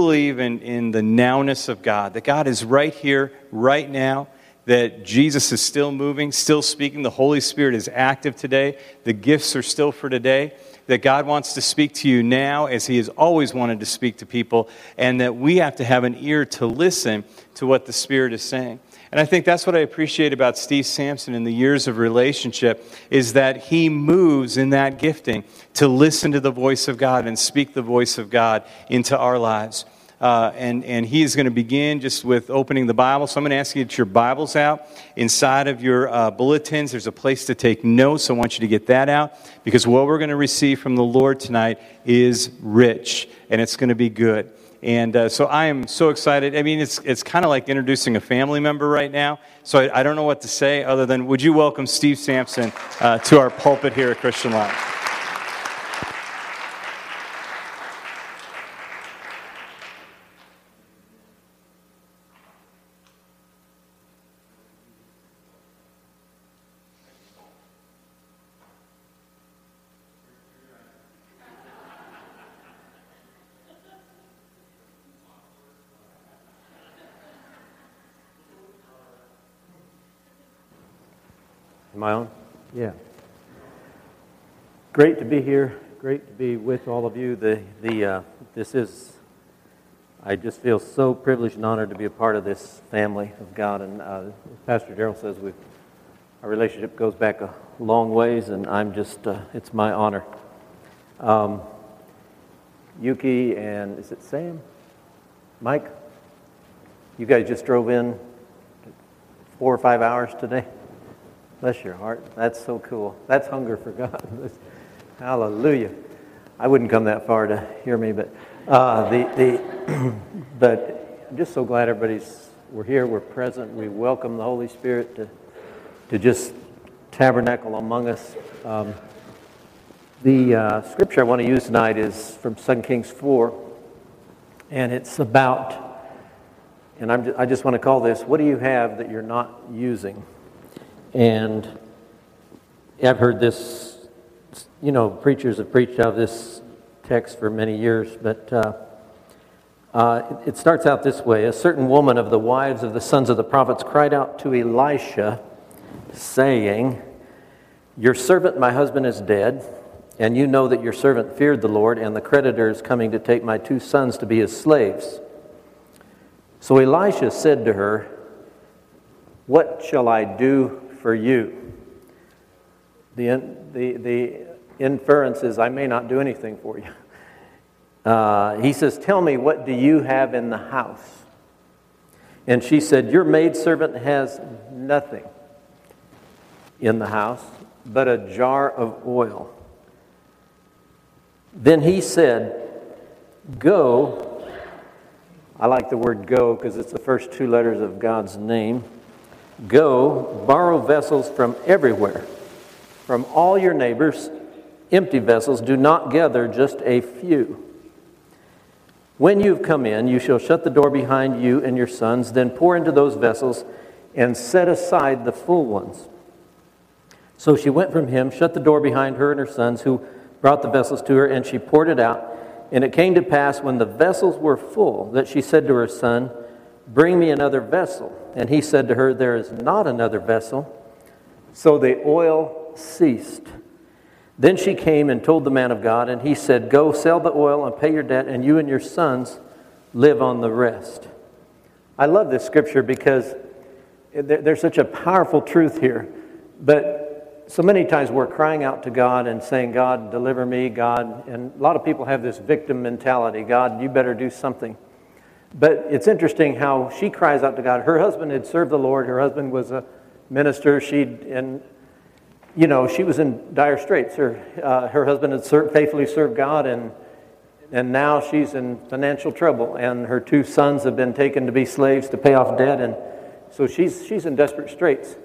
believe in, in the nowness of God, that God is right here, right now, that Jesus is still moving, still speaking, the Holy Spirit is active today, the gifts are still for today, that God wants to speak to you now as He has always wanted to speak to people, and that we have to have an ear to listen to what the Spirit is saying. And I think that's what I appreciate about Steve Sampson in the years of relationship is that he moves in that gifting to listen to the voice of God and speak the voice of God into our lives. Uh, and, and he is going to begin just with opening the Bible. So I'm going to ask you to get your Bibles out. Inside of your uh, bulletins, there's a place to take notes. I want you to get that out because what we're going to receive from the Lord tonight is rich and it's going to be good. And uh, so I am so excited. I mean, it's, it's kind of like introducing a family member right now. So I, I, don't know what to say other than would you welcome Steve Sampson uh, to our pulpit here at Christian Life? I on? Yeah. Great to be here. Great to be with all of you. The, the, uh, this is, I just feel so privileged and honored to be a part of this family of God. And uh, Pastor Gerald says we our relationship goes back a long ways, and I'm just, uh, it's my honor. Um, Yuki and, is it Sam? Mike? You guys just drove in four or five hours today? Bless your heart. That's so cool. That's hunger for God. Hallelujah. I wouldn't come that far to hear me, but uh, the, the but I'm just so glad everybody's we're here, we're present, we welcome the Holy Spirit to to just tabernacle among us. Um, the uh, scripture I want to use tonight is from 2 Kings 4, and it's about, and I'm, I just want to call this, what do you have that you're not using? And I've heard this, you know, preachers have preached out of this text for many years, but uh, uh, it starts out this way A certain woman of the wives of the sons of the prophets cried out to Elisha, saying, Your servant, my husband, is dead, and you know that your servant feared the Lord, and the creditor is coming to take my two sons to be his slaves. So Elisha said to her, What shall I do for you. The, the, the inference is, I may not do anything for you. Uh, he says, Tell me, what do you have in the house? And she said, Your maidservant has nothing in the house but a jar of oil. Then he said, Go. I like the word go because it's the first two letters of God's name. Go, borrow vessels from everywhere, from all your neighbors, empty vessels. Do not gather just a few. When you've come in, you shall shut the door behind you and your sons, then pour into those vessels and set aside the full ones. So she went from him, shut the door behind her and her sons, who brought the vessels to her, and she poured it out. And it came to pass when the vessels were full that she said to her son, Bring me another vessel. And he said to her, There is not another vessel. So the oil ceased. Then she came and told the man of God, and he said, Go sell the oil and pay your debt, and you and your sons live on the rest. I love this scripture because there's such a powerful truth here. But so many times we're crying out to God and saying, God, deliver me, God. And a lot of people have this victim mentality God, you better do something. But it's interesting how she cries out to God. Her husband had served the Lord. Her husband was a minister. She'd, and you know she was in dire straits. Her uh, her husband had served, faithfully served God, and and now she's in financial trouble. And her two sons have been taken to be slaves to pay off debt, and so she's she's in desperate straits.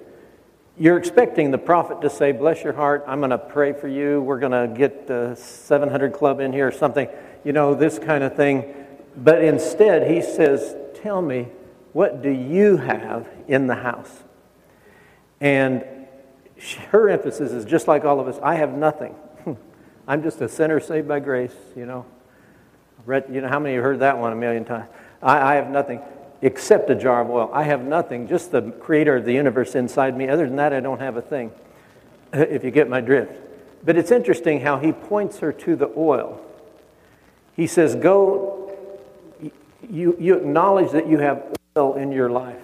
You're expecting the prophet to say, "Bless your heart. I'm going to pray for you. We're going to get the 700 club in here or something." You know this kind of thing but instead, he says, Tell me, what do you have in the house? And her emphasis is just like all of us I have nothing. I'm just a sinner saved by grace, you know. You know, how many you heard that one a million times? I, I have nothing except a jar of oil. I have nothing, just the creator of the universe inside me. Other than that, I don't have a thing, if you get my drift. But it's interesting how he points her to the oil. He says, Go, you, you acknowledge that you have oil in your life.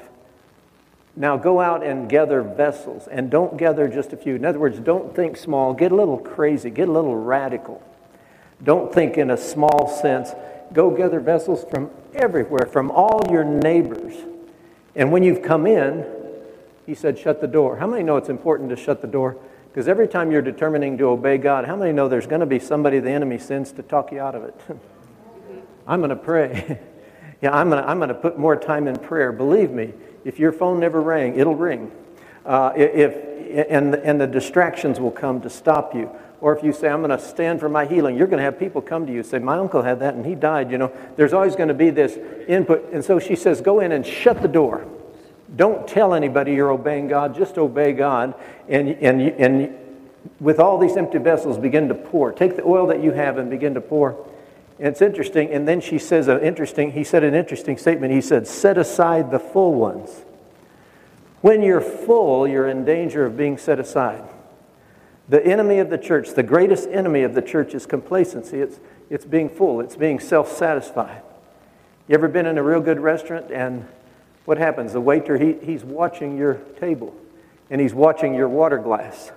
Now go out and gather vessels, and don't gather just a few. In other words, don't think small, get a little crazy, get a little radical. Don't think in a small sense. Go gather vessels from everywhere, from all your neighbors. And when you've come in, he said, shut the door. How many know it's important to shut the door? Because every time you're determining to obey God, how many know there's going to be somebody the enemy sends to talk you out of it? I'm going to pray. yeah, I'm going to, I'm to put more time in prayer. Believe me, if your phone never rang, it'll ring. Uh, if, and, and the distractions will come to stop you. Or if you say, I'm going to stand for my healing, you're going to have people come to you say, My uncle had that and he died. You know, there's always going to be this input. And so she says, Go in and shut the door. Don't tell anybody you're obeying God, just obey God. And, and, and with all these empty vessels, begin to pour. Take the oil that you have and begin to pour. It's interesting. And then she says an interesting, he said an interesting statement. He said, Set aside the full ones. When you're full, you're in danger of being set aside. The enemy of the church, the greatest enemy of the church is complacency. It's, it's being full, it's being self satisfied. You ever been in a real good restaurant and what happens? The waiter, he, he's watching your table and he's watching your water glass.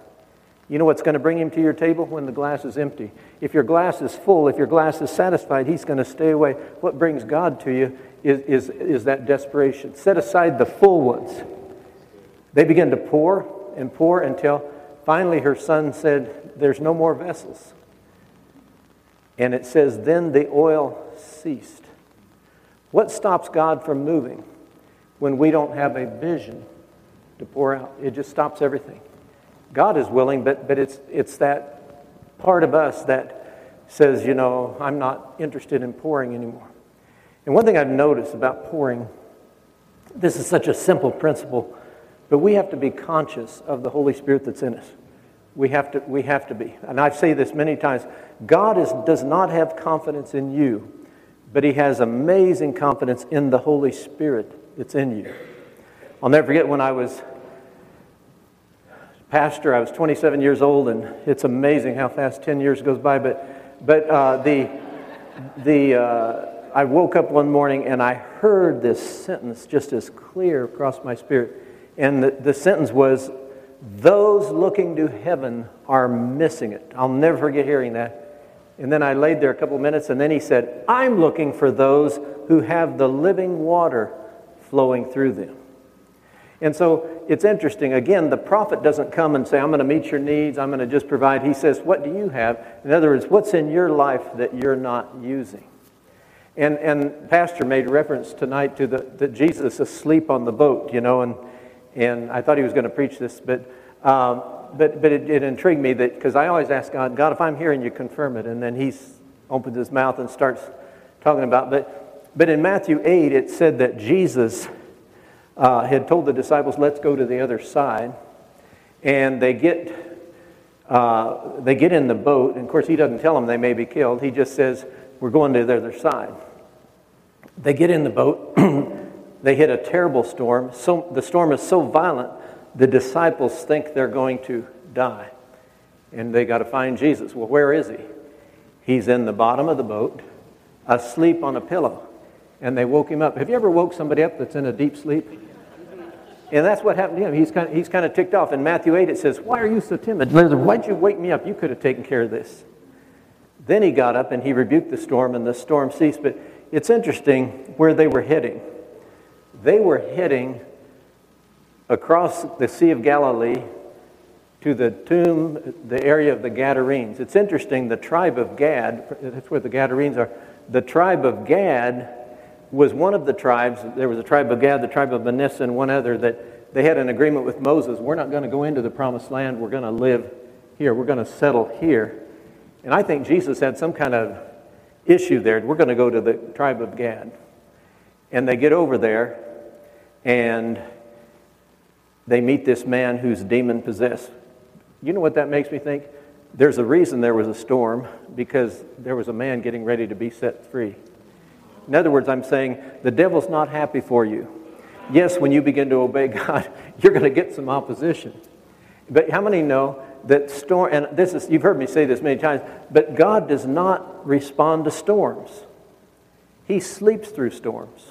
You know what's going to bring him to your table when the glass is empty? If your glass is full, if your glass is satisfied, he's going to stay away. What brings God to you is, is, is that desperation. Set aside the full ones. They begin to pour and pour until Finally, her son said, There's no more vessels. And it says, Then the oil ceased. What stops God from moving when we don't have a vision to pour out? It just stops everything. God is willing, but, but it's, it's that part of us that says, you know, I'm not interested in pouring anymore. And one thing I've noticed about pouring, this is such a simple principle but we have to be conscious of the Holy Spirit that's in us. We have to, we have to be. And I say this many times God is, does not have confidence in you, but He has amazing confidence in the Holy Spirit that's in you. I'll never forget when I was pastor, I was 27 years old, and it's amazing how fast 10 years goes by. But, but uh, the, the, uh, I woke up one morning and I heard this sentence just as clear across my spirit. And the, the sentence was, Those looking to heaven are missing it. I'll never forget hearing that. And then I laid there a couple minutes, and then he said, I'm looking for those who have the living water flowing through them. And so it's interesting. Again, the prophet doesn't come and say, I'm going to meet your needs, I'm going to just provide. He says, What do you have? In other words, what's in your life that you're not using? And, and Pastor made reference tonight to the, that Jesus asleep on the boat, you know, and and I thought he was going to preach this, but, um, but, but it, it intrigued me that because I always ask God, God, if I'm hearing you, confirm it. And then he opens his mouth and starts talking about. But, but in Matthew 8, it said that Jesus uh, had told the disciples, let's go to the other side. And they get, uh, they get in the boat. And of course, he doesn't tell them they may be killed. He just says, we're going to the other side. They get in the boat. They hit a terrible storm. So, the storm is so violent, the disciples think they're going to die. And they got to find Jesus. Well, where is he? He's in the bottom of the boat, asleep on a pillow. And they woke him up. Have you ever woke somebody up that's in a deep sleep? And that's what happened to him. He's kind, of, he's kind of ticked off. In Matthew 8, it says, Why are you so timid? Why'd you wake me up? You could have taken care of this. Then he got up and he rebuked the storm, and the storm ceased. But it's interesting where they were heading. They were heading across the Sea of Galilee to the tomb, the area of the Gadarenes. It's interesting, the tribe of Gad, that's where the Gadarenes are, the tribe of Gad was one of the tribes, there was a tribe of Gad, the tribe of Manasseh, and one other that they had an agreement with Moses. We're not going to go into the promised land, we're going to live here, we're going to settle here. And I think Jesus had some kind of issue there. We're going to go to the tribe of Gad. And they get over there, and they meet this man who's demon possessed. You know what that makes me think? There's a reason there was a storm because there was a man getting ready to be set free. In other words, I'm saying the devil's not happy for you. Yes, when you begin to obey God, you're going to get some opposition. But how many know that storm, and this is, you've heard me say this many times, but God does not respond to storms. He sleeps through storms.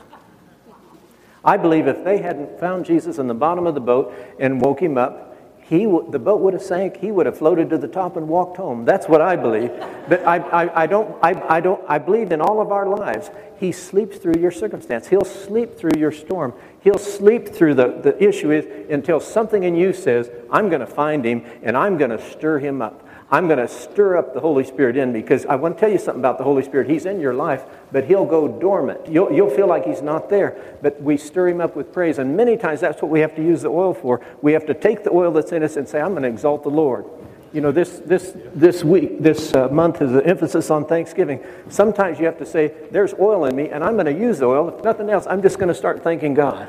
I believe if they hadn't found Jesus in the bottom of the boat and woke him up, he w- the boat would have sank. He would have floated to the top and walked home. That's what I believe. But I, I, I, don't, I, I, don't, I believe in all of our lives, He sleeps through your circumstance. He'll sleep through your storm. He'll sleep through the, the issue is until something in you says, I'm going to find Him and I'm going to stir Him up. I'm going to stir up the Holy Spirit in me because I want to tell you something about the Holy Spirit. He's in your life, but he'll go dormant. You'll, you'll feel like he's not there, but we stir him up with praise. And many times that's what we have to use the oil for. We have to take the oil that's in us and say, I'm going to exalt the Lord. You know, this, this, this week, this uh, month is an emphasis on Thanksgiving. Sometimes you have to say, There's oil in me, and I'm going to use the oil. If nothing else, I'm just going to start thanking God.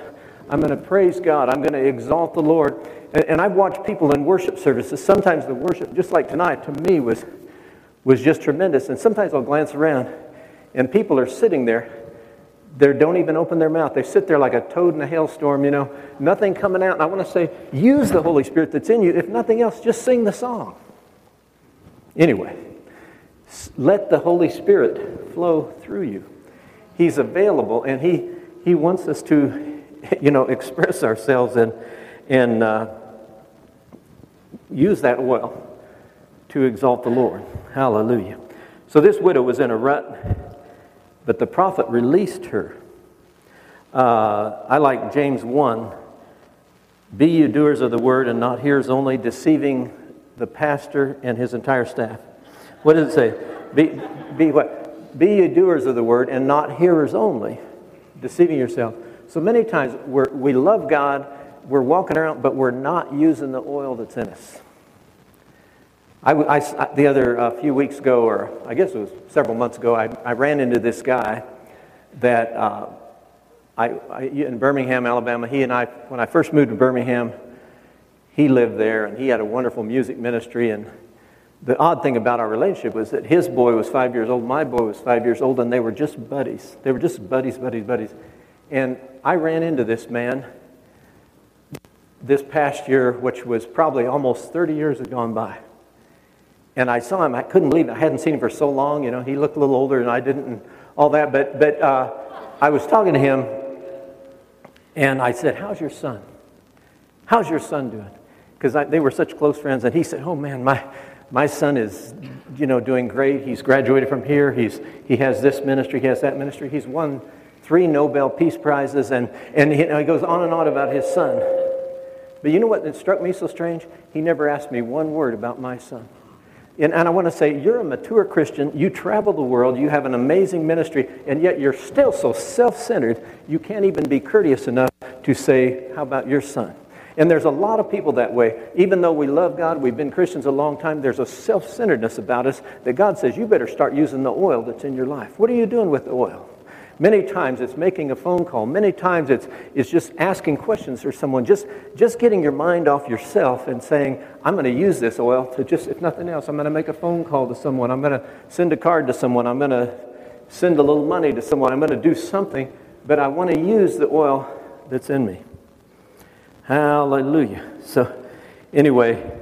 I'm going to praise God. I'm going to exalt the Lord. And, and I've watched people in worship services. Sometimes the worship, just like tonight, to me was, was just tremendous. And sometimes I'll glance around, and people are sitting there. They don't even open their mouth. They sit there like a toad in a hailstorm, you know, nothing coming out. And I want to say, use the Holy Spirit that's in you. If nothing else, just sing the song. Anyway, let the Holy Spirit flow through you. He's available, and He, he wants us to you know, express ourselves and, and uh, use that oil to exalt the Lord. Hallelujah. So this widow was in a rut, but the prophet released her. Uh, I like James 1 Be you doers of the word and not hearers only, deceiving the pastor and his entire staff. What does it say? Be, be what? Be you doers of the word and not hearers only, deceiving yourself. So many times we we love God, we're walking around, but we're not using the oil that's in us. I, I, the other uh, few weeks ago, or I guess it was several months ago, I, I ran into this guy that uh, I, I, in Birmingham, Alabama. He and I, when I first moved to Birmingham, he lived there and he had a wonderful music ministry. And the odd thing about our relationship was that his boy was five years old, my boy was five years old, and they were just buddies. They were just buddies, buddies, buddies. And I ran into this man this past year, which was probably almost 30 years had gone by. And I saw him. I couldn't believe it. I hadn't seen him for so long. You know, he looked a little older than I didn't and all that. But, but uh, I was talking to him, and I said, How's your son? How's your son doing? Because they were such close friends. And he said, Oh, man, my, my son is, you know, doing great. He's graduated from here. He's, he has this ministry. He has that ministry. He's won three Nobel Peace Prizes, and, and he, he goes on and on about his son. But you know what that struck me so strange? He never asked me one word about my son. And, and I want to say, you're a mature Christian. You travel the world. You have an amazing ministry. And yet you're still so self centered, you can't even be courteous enough to say, How about your son? And there's a lot of people that way. Even though we love God, we've been Christians a long time, there's a self centeredness about us that God says, You better start using the oil that's in your life. What are you doing with the oil? Many times it's making a phone call. Many times it's, it's just asking questions for someone, just, just getting your mind off yourself and saying, I'm going to use this oil to just, if nothing else, I'm going to make a phone call to someone. I'm going to send a card to someone. I'm going to send a little money to someone. I'm going to do something, but I want to use the oil that's in me. Hallelujah. So, anyway,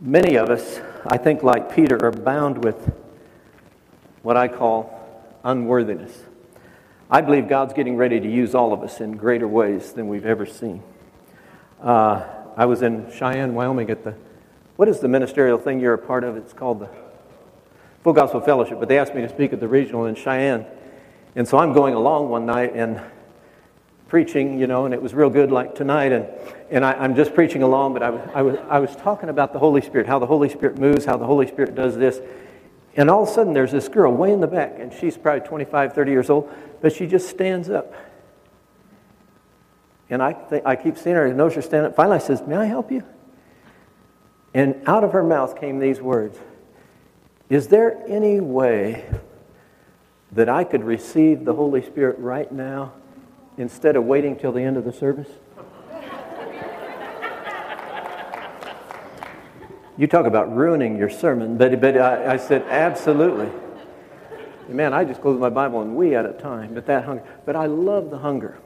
many of us, I think, like Peter, are bound with what I call unworthiness. I believe God's getting ready to use all of us in greater ways than we've ever seen. Uh, I was in Cheyenne, Wyoming at the, what is the ministerial thing you're a part of? It's called the Full Gospel Fellowship, but they asked me to speak at the regional in Cheyenne. And so I'm going along one night and preaching, you know, and it was real good like tonight. And, and I, am just preaching along, but I I, was, I was talking about the Holy Spirit, how the Holy Spirit moves, how the Holy Spirit does this. And all of a sudden, there's this girl way in the back, and she's probably 25, 30 years old, but she just stands up. And I, th- I keep seeing her, I know she's standing up. Finally, I says, May I help you? And out of her mouth came these words Is there any way that I could receive the Holy Spirit right now instead of waiting till the end of the service? You talk about ruining your sermon, but, but I, I said, absolutely. Man, I just closed my Bible and we at a time, but that hunger. But I love the hunger.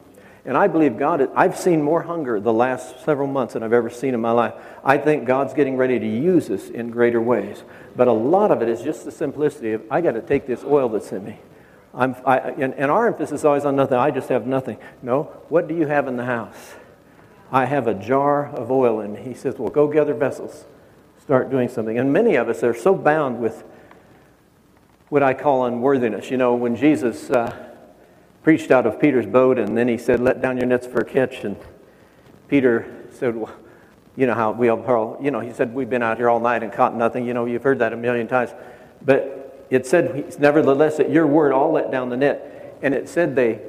And I believe God, I've seen more hunger the last several months than I've ever seen in my life. I think God's getting ready to use us in greater ways. But a lot of it is just the simplicity of, I got to take this oil that's in me. I'm, I, and, and our emphasis is always on nothing. I just have nothing. No, what do you have in the house? I have a jar of oil in me. He says, Well, go gather vessels. Start doing something. And many of us are so bound with what I call unworthiness. You know, when Jesus. Uh, preached out of Peter's boat, and then he said, Let down your nets for a catch. And Peter said, well, You know how we all, you know, he said, We've been out here all night and caught nothing. You know, you've heard that a million times. But it said, Nevertheless, at your word, I'll let down the net. And it said they,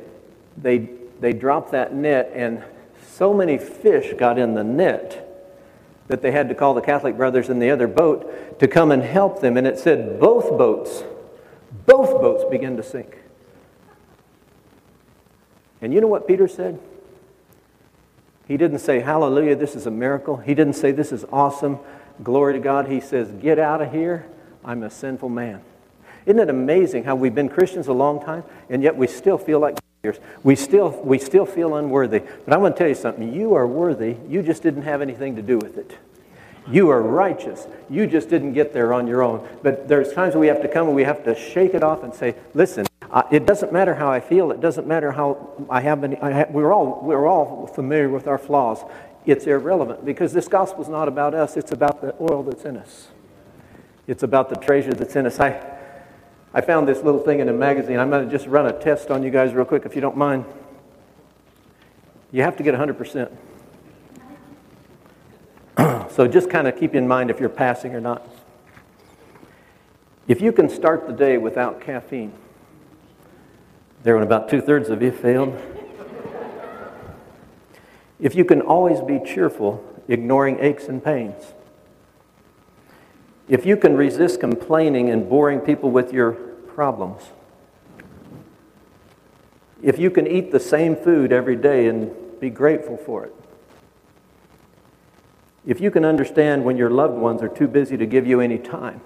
they, they dropped that net, and so many fish got in the net that they had to call the Catholic brothers in the other boat to come and help them. And it said both boats, both boats began to sink. And you know what Peter said? He didn't say, Hallelujah, this is a miracle. He didn't say, This is awesome. Glory to God. He says, Get out of here. I'm a sinful man. Isn't it amazing how we've been Christians a long time and yet we still feel like failures? We still, we still feel unworthy. But I want to tell you something. You are worthy. You just didn't have anything to do with it. You are righteous. You just didn't get there on your own. But there's times we have to come and we have to shake it off and say, Listen, uh, it doesn't matter how I feel. It doesn't matter how I have any. I have, we're, all, we're all familiar with our flaws. It's irrelevant because this gospel is not about us. It's about the oil that's in us. It's about the treasure that's in us. I, I found this little thing in a magazine. I'm going to just run a test on you guys real quick, if you don't mind. You have to get 100%. so just kind of keep in mind if you're passing or not. If you can start the day without caffeine, there when about two thirds of you failed. if you can always be cheerful, ignoring aches and pains. If you can resist complaining and boring people with your problems. If you can eat the same food every day and be grateful for it. If you can understand when your loved ones are too busy to give you any time.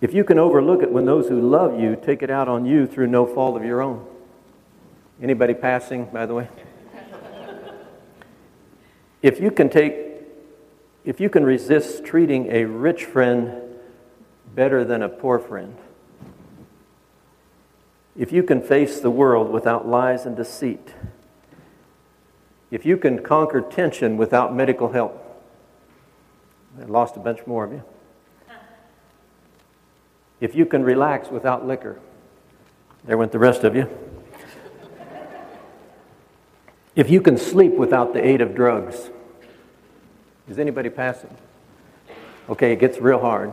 If you can overlook it when those who love you take it out on you through no fault of your own. Anybody passing, by the way? if you can take if you can resist treating a rich friend better than a poor friend, if you can face the world without lies and deceit, if you can conquer tension without medical help, I lost a bunch more of you if you can relax without liquor. There went the rest of you. if you can sleep without the aid of drugs. Is anybody passing? Okay, it gets real hard.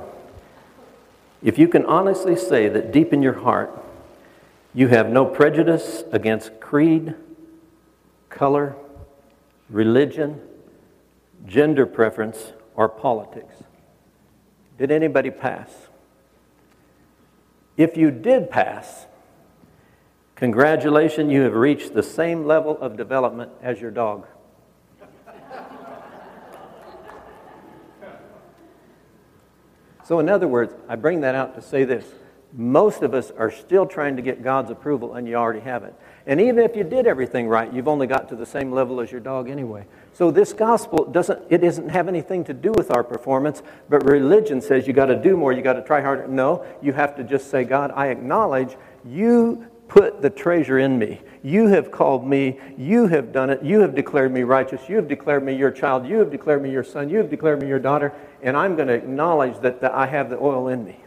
If you can honestly say that deep in your heart you have no prejudice against creed, color, religion, gender preference, or politics. Did anybody pass? If you did pass, congratulations, you have reached the same level of development as your dog. So, in other words, I bring that out to say this. Most of us are still trying to get God's approval, and you already have it. And even if you did everything right, you've only got to the same level as your dog anyway. So this gospel doesn't it doesn't have anything to do with our performance, but religion says you got to do more, you got to try harder. No, you have to just say, God, I acknowledge you put the treasure in me. You have called me. You have done it. You have declared me righteous. You have declared me your child. You have declared me your son. You have declared me your daughter. And I'm going to acknowledge that the, I have the oil in me.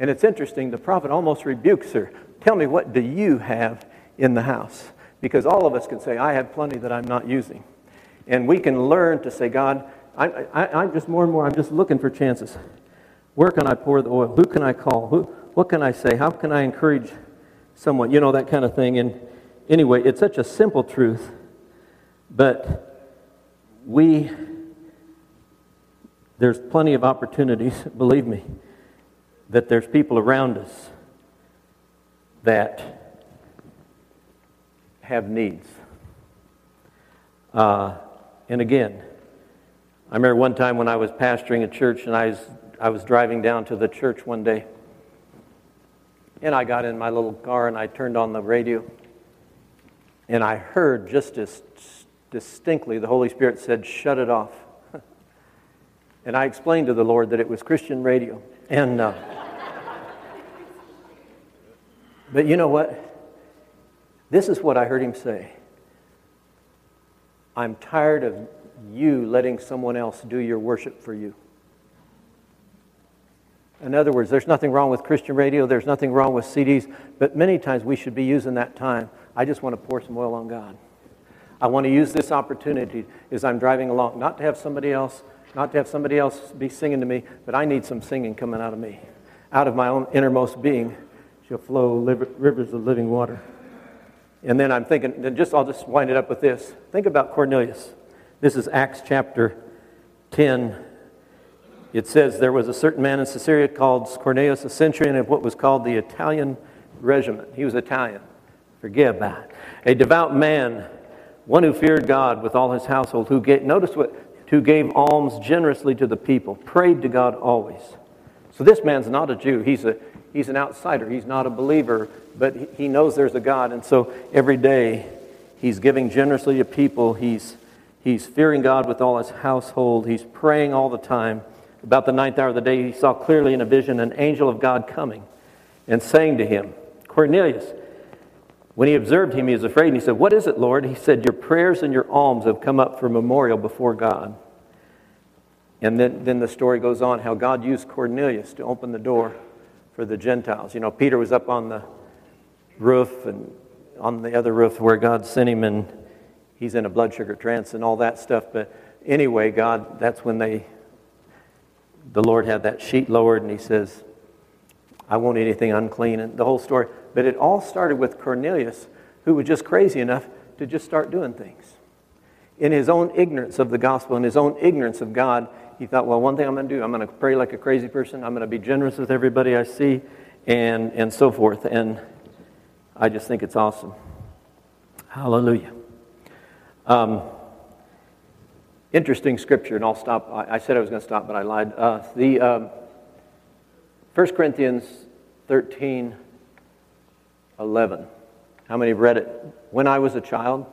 And it's interesting, the prophet almost rebukes her. Tell me, what do you have in the house? Because all of us can say, I have plenty that I'm not using. And we can learn to say, God, I, I, I'm just more and more, I'm just looking for chances. Where can I pour the oil? Who can I call? Who, what can I say? How can I encourage someone? You know, that kind of thing. And anyway, it's such a simple truth, but we, there's plenty of opportunities, believe me, that there's people around us that have needs. Uh, and again, I remember one time when I was pastoring a church and I was, I was driving down to the church one day. And I got in my little car and I turned on the radio. And I heard just as distinctly the Holy Spirit said, Shut it off. And I explained to the Lord that it was Christian radio. And, uh, but you know what? This is what I heard him say I'm tired of you letting someone else do your worship for you. In other words, there's nothing wrong with Christian radio, there's nothing wrong with CDs, but many times we should be using that time. I just want to pour some oil on God. I want to use this opportunity as I'm driving along, not to have somebody else, not to have somebody else be singing to me, but I need some singing coming out of me. Out of my own innermost being shall flow rivers of living water. And then I'm thinking, then just I'll just wind it up with this. Think about Cornelius. This is Acts chapter 10. It says there was a certain man in Caesarea called Cornelius, a centurion of what was called the Italian regiment. He was Italian. About it. A devout man, one who feared God with all his household, who gave, notice what, who gave alms generously to the people, prayed to God always. So this man's not a Jew. He's, a, he's an outsider. He's not a believer, but he knows there's a God. And so every day he's giving generously to people. He's, he's fearing God with all his household. He's praying all the time. About the ninth hour of the day, he saw clearly in a vision an angel of God coming and saying to him, Cornelius. When he observed him, he was afraid and he said, What is it, Lord? He said, Your prayers and your alms have come up for memorial before God. And then, then the story goes on how God used Cornelius to open the door for the Gentiles. You know, Peter was up on the roof and on the other roof where God sent him, and he's in a blood sugar trance and all that stuff. But anyway, God, that's when they, the Lord had that sheet lowered, and he says, I eat anything unclean, and the whole story. But it all started with Cornelius, who was just crazy enough to just start doing things. In his own ignorance of the gospel, in his own ignorance of God, he thought, well, one thing I'm going to do, I'm going to pray like a crazy person. I'm going to be generous with everybody I see, and, and so forth. And I just think it's awesome. Hallelujah. Um, interesting scripture, and I'll stop. I, I, said I was going to stop, but I lied. Uh, the um, 1 Corinthians 13 11. How many have read it? When I was a child,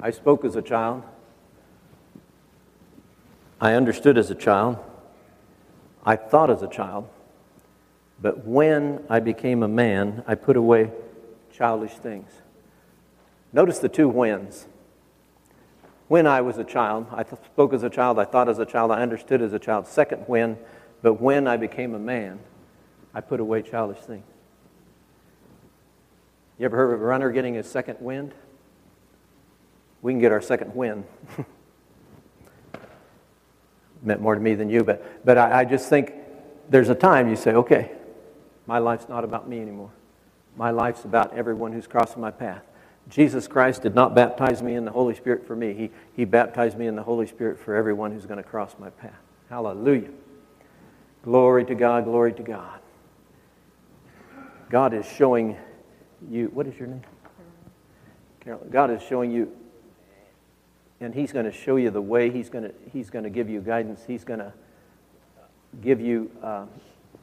I spoke as a child. I understood as a child. I thought as a child. But when I became a man, I put away childish things. Notice the two whens. When I was a child, I spoke as a child, I thought as a child, I understood as a child. Second when, but when I became a man, I put away childish things. You ever heard of a runner getting his second wind? We can get our second wind. meant more to me than you, but, but I, I just think there's a time you say, okay, my life's not about me anymore. My life's about everyone who's crossing my path. Jesus Christ did not baptize me in the Holy Spirit for me. He, he baptized me in the Holy Spirit for everyone who's going to cross my path. Hallelujah. Glory to God, glory to God. God is showing you, what is your name? Carolyn. God is showing you and He's going to show you the way. He's going to, he's going to give you guidance. He's going to give you uh,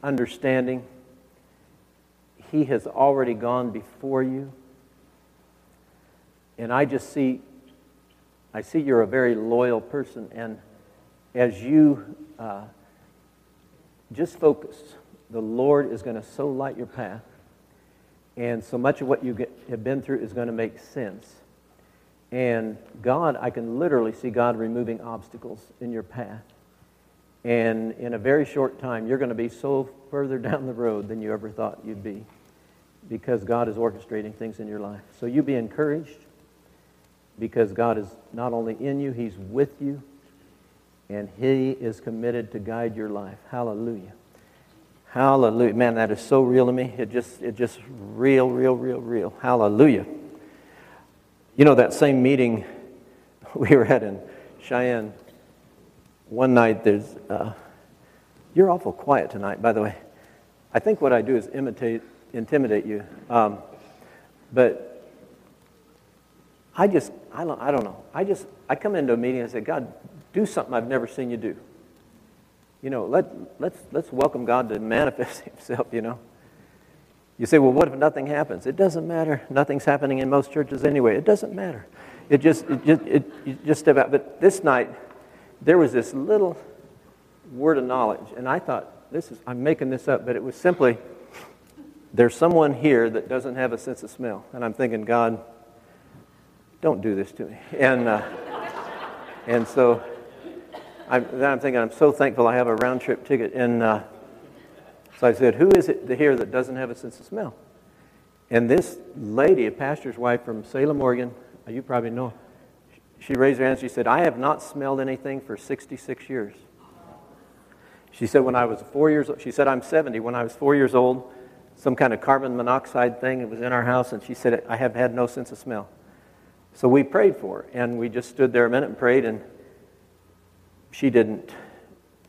understanding. He has already gone before you. And I just see, I see you're a very loyal person. And as you uh, just focus, the Lord is going to so light your path. And so much of what you get, have been through is going to make sense. And God, I can literally see God removing obstacles in your path. And in a very short time, you're going to be so further down the road than you ever thought you'd be because God is orchestrating things in your life. So you be encouraged because God is not only in you, He's with you, and He is committed to guide your life. Hallelujah. Hallelujah. Man, that is so real to me. It just, it just real, real, real, real. Hallelujah. You know, that same meeting we were at in Cheyenne, one night there's, uh, you're awful quiet tonight, by the way. I think what I do is imitate, intimidate you. Um, but I just, I don't, I don't know. I just, I come into a meeting and say, God, do something I've never seen you do. You know, let, let's, let's welcome God to manifest himself, you know. You say, well, what if nothing happens? It doesn't matter. Nothing's happening in most churches anyway. It doesn't matter. It just, it just, it, just step out. But this night, there was this little word of knowledge, and I thought, this is, I'm making this up, but it was simply, there's someone here that doesn't have a sense of smell. And I'm thinking, God, don't do this to me. And, uh, and so I'm, then I'm thinking, I'm so thankful I have a round trip ticket. And uh, so I said, Who is it here that doesn't have a sense of smell? And this lady, a pastor's wife from Salem, Oregon, uh, you probably know, she raised her hand and she said, I have not smelled anything for 66 years. She said, when I was four years old, she said, I'm 70. When I was four years old, some kind of carbon monoxide thing was in our house, and she said, I have had no sense of smell. So we prayed for her, and we just stood there a minute and prayed, and she didn't.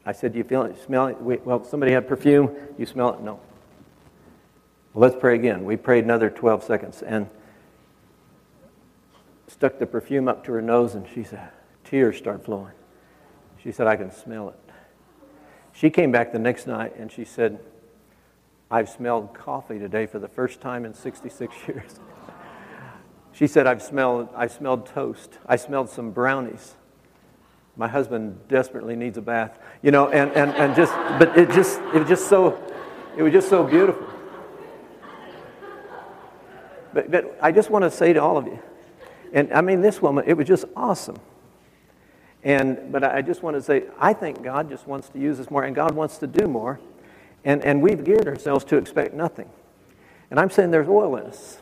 I said, Do you feel it? Smell it? well, somebody had perfume. You smell it? No. Well, let's pray again. We prayed another 12 seconds and stuck the perfume up to her nose, and she said, Tears start flowing. She said, I can smell it. She came back the next night and she said, I've smelled coffee today for the first time in 66 years. she said, I've smelled, I smelled toast. I smelled some brownies my husband desperately needs a bath you know and, and, and just but it just it was just so it was just so beautiful. But, but i just want to say to all of you and i mean this woman it was just awesome. And but i just want to say i think god just wants to use us more and god wants to do more. And and we've geared ourselves to expect nothing. And i'm saying there's oil in us.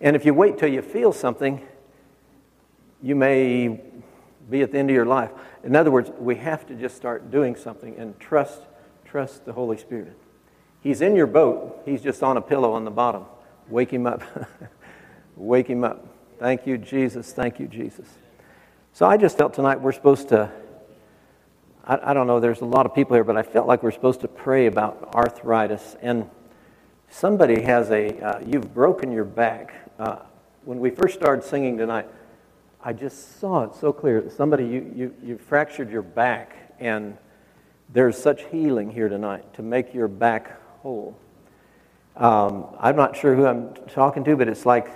And if you wait till you feel something you may be at the end of your life. In other words, we have to just start doing something and trust, trust the Holy Spirit. He's in your boat. He's just on a pillow on the bottom. Wake him up. Wake him up. Thank you, Jesus. Thank you, Jesus. So I just felt tonight we're supposed to, I, I don't know, there's a lot of people here, but I felt like we're supposed to pray about arthritis. And somebody has a, uh, you've broken your back. Uh, when we first started singing tonight, I just saw it so clear. Somebody, you, you, you fractured your back, and there's such healing here tonight to make your back whole. Um, I'm not sure who I'm talking to, but it's like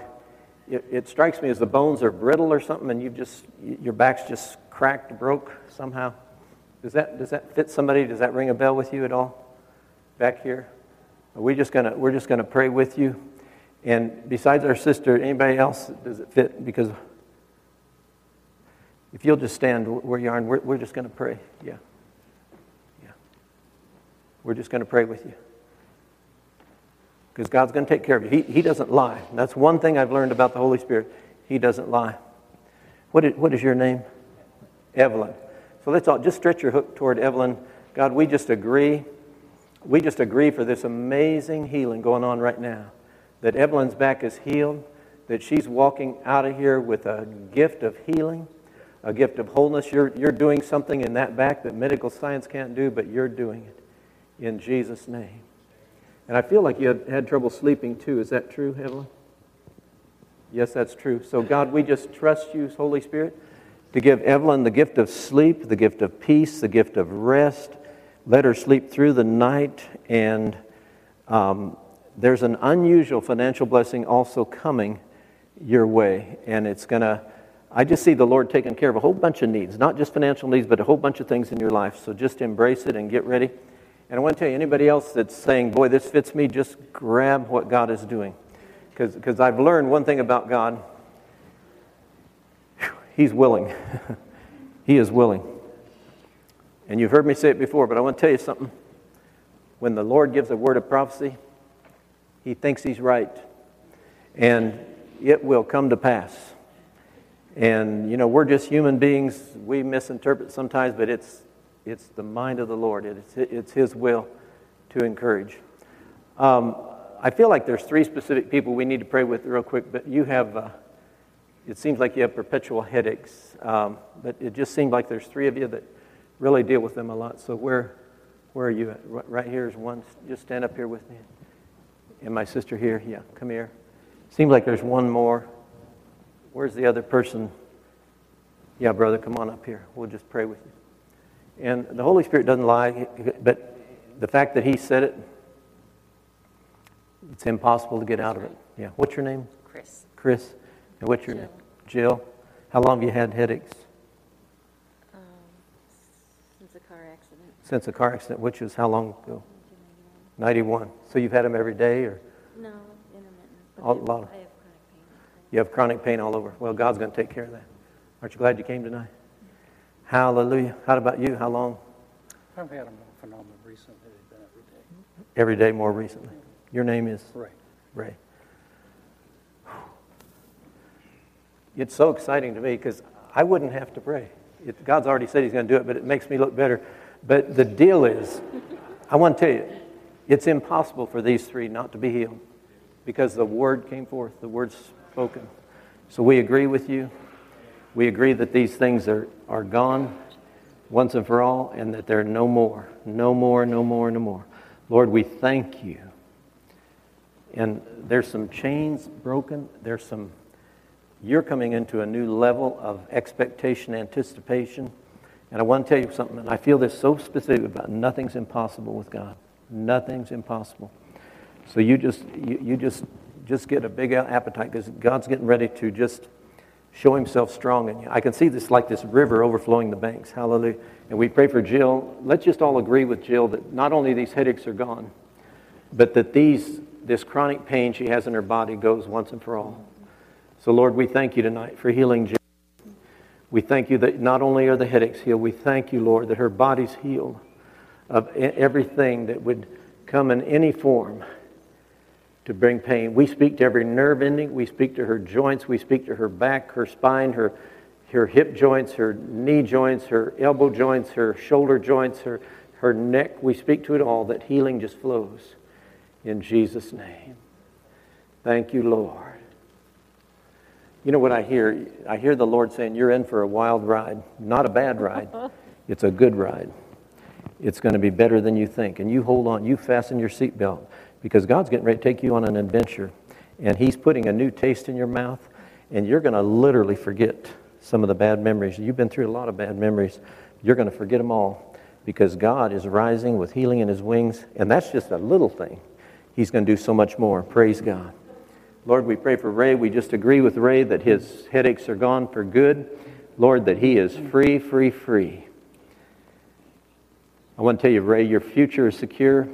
it, it, strikes me as the bones are brittle or something, and you've just your back's just cracked, broke somehow. Does that does that fit somebody? Does that ring a bell with you at all? Back here, are we just gonna we're just gonna pray with you. And besides our sister, anybody else does it fit? Because if you'll just stand where you are, and we're, we're just going to pray. Yeah. Yeah. We're just going to pray with you. Because God's going to take care of you. He, he doesn't lie. That's one thing I've learned about the Holy Spirit. He doesn't lie. What is, what is your name? Evelyn. So let's all just stretch your hook toward Evelyn. God, we just agree. We just agree for this amazing healing going on right now. That Evelyn's back is healed, that she's walking out of here with a gift of healing a gift of wholeness. You're, you're doing something in that back that medical science can't do, but you're doing it in Jesus' name. And I feel like you had, had trouble sleeping too. Is that true, Evelyn? Yes, that's true. So, God, we just trust you, Holy Spirit, to give Evelyn the gift of sleep, the gift of peace, the gift of rest. Let her sleep through the night. And um, there's an unusual financial blessing also coming your way. And it's going to I just see the Lord taking care of a whole bunch of needs, not just financial needs, but a whole bunch of things in your life. So just embrace it and get ready. And I want to tell you, anybody else that's saying, boy, this fits me, just grab what God is doing. Because I've learned one thing about God He's willing. he is willing. And you've heard me say it before, but I want to tell you something. When the Lord gives a word of prophecy, He thinks He's right. And it will come to pass. And, you know, we're just human beings. We misinterpret sometimes, but it's, it's the mind of the Lord. It's, it's His will to encourage. Um, I feel like there's three specific people we need to pray with real quick, but you have, uh, it seems like you have perpetual headaches. Um, but it just seemed like there's three of you that really deal with them a lot. So where, where are you at? Right here is one. Just stand up here with me. And my sister here. Yeah, come here. Seems like there's one more. Where's the other person? Yeah, brother, come on up here. We'll just pray with you. And the Holy Spirit doesn't lie, but the fact that He said it, it's impossible to get out of it. Yeah. What's your name? Chris. Chris. And what's your Jill. name? Jill. How long have you had headaches? Um, since a car accident. Since a car accident, which was how long ago? 91. So you've had them every day, or No, intermittent. But A lot of- I have chronic pain. You have chronic pain all over? Well, God's going to take care of that. Aren't you glad you came tonight? Hallelujah. How about you? How long? I've had off and recently. Every day. Every day more recently. Your name is Ray. Ray. It's so exciting to me because I wouldn't have to pray. It, God's already said He's going to do it, but it makes me look better. But the deal is, I want to tell you, it's impossible for these three not to be healed because the word came forth, the word's spoken. So we agree with you. We agree that these things are, are gone once and for all and that they're no more, no more, no more, no more. Lord, we thank you. And there's some chains broken. There's some, you're coming into a new level of expectation, anticipation. And I want to tell you something, and I feel this so specific about nothing's impossible with God. Nothing's impossible. So you just, you, you just, just get a big appetite because God's getting ready to just show himself strong in you. I can see this like this river overflowing the banks. Hallelujah. And we pray for Jill. Let's just all agree with Jill that not only these headaches are gone, but that these, this chronic pain she has in her body goes once and for all. So, Lord, we thank you tonight for healing Jill. We thank you that not only are the headaches healed, we thank you, Lord, that her body's healed of everything that would come in any form to bring pain. We speak to every nerve ending. We speak to her joints. We speak to her back, her spine, her, her hip joints, her knee joints, her elbow joints, her shoulder joints, her, her neck. We speak to it all that healing just flows in Jesus' name. Thank you, Lord. You know what I hear? I hear the Lord saying, You're in for a wild ride. Not a bad ride, it's a good ride. It's going to be better than you think. And you hold on, you fasten your seatbelt because God's getting ready to take you on an adventure. And He's putting a new taste in your mouth, and you're going to literally forget some of the bad memories. You've been through a lot of bad memories. You're going to forget them all because God is rising with healing in His wings, and that's just a little thing. He's going to do so much more. Praise God. Lord, we pray for Ray. We just agree with Ray that his headaches are gone for good. Lord, that he is free, free, free. I want to tell you, Ray, your future is secure.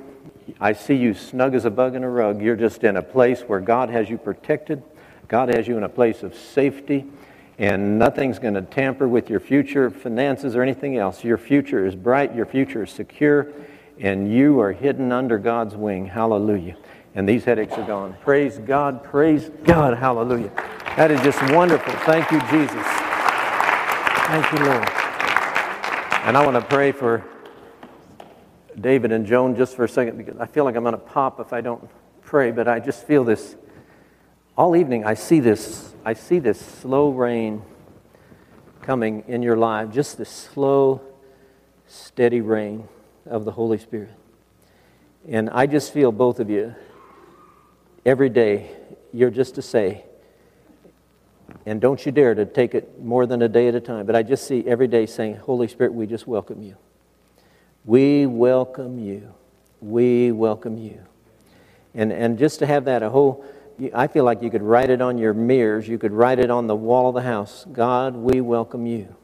I see you snug as a bug in a rug. You're just in a place where God has you protected. God has you in a place of safety, and nothing's going to tamper with your future finances or anything else. Your future is bright, your future is secure, and you are hidden under God's wing. Hallelujah. And these headaches are gone. Praise God, praise God, hallelujah. That is just wonderful. Thank you, Jesus. Thank you, Lord. And I want to pray for David and Joan just for a second because I feel like I'm going to pop if I don't pray, but I just feel this all evening I see this I see this slow rain coming in your life, just this slow steady rain of the Holy Spirit. And I just feel both of you every day you're just to say and don't you dare to take it more than a day at a time, but I just see every day saying, Holy Spirit, we just welcome you. We welcome you. We welcome you. And, and just to have that, a whole, I feel like you could write it on your mirrors. You could write it on the wall of the house. God, we welcome you.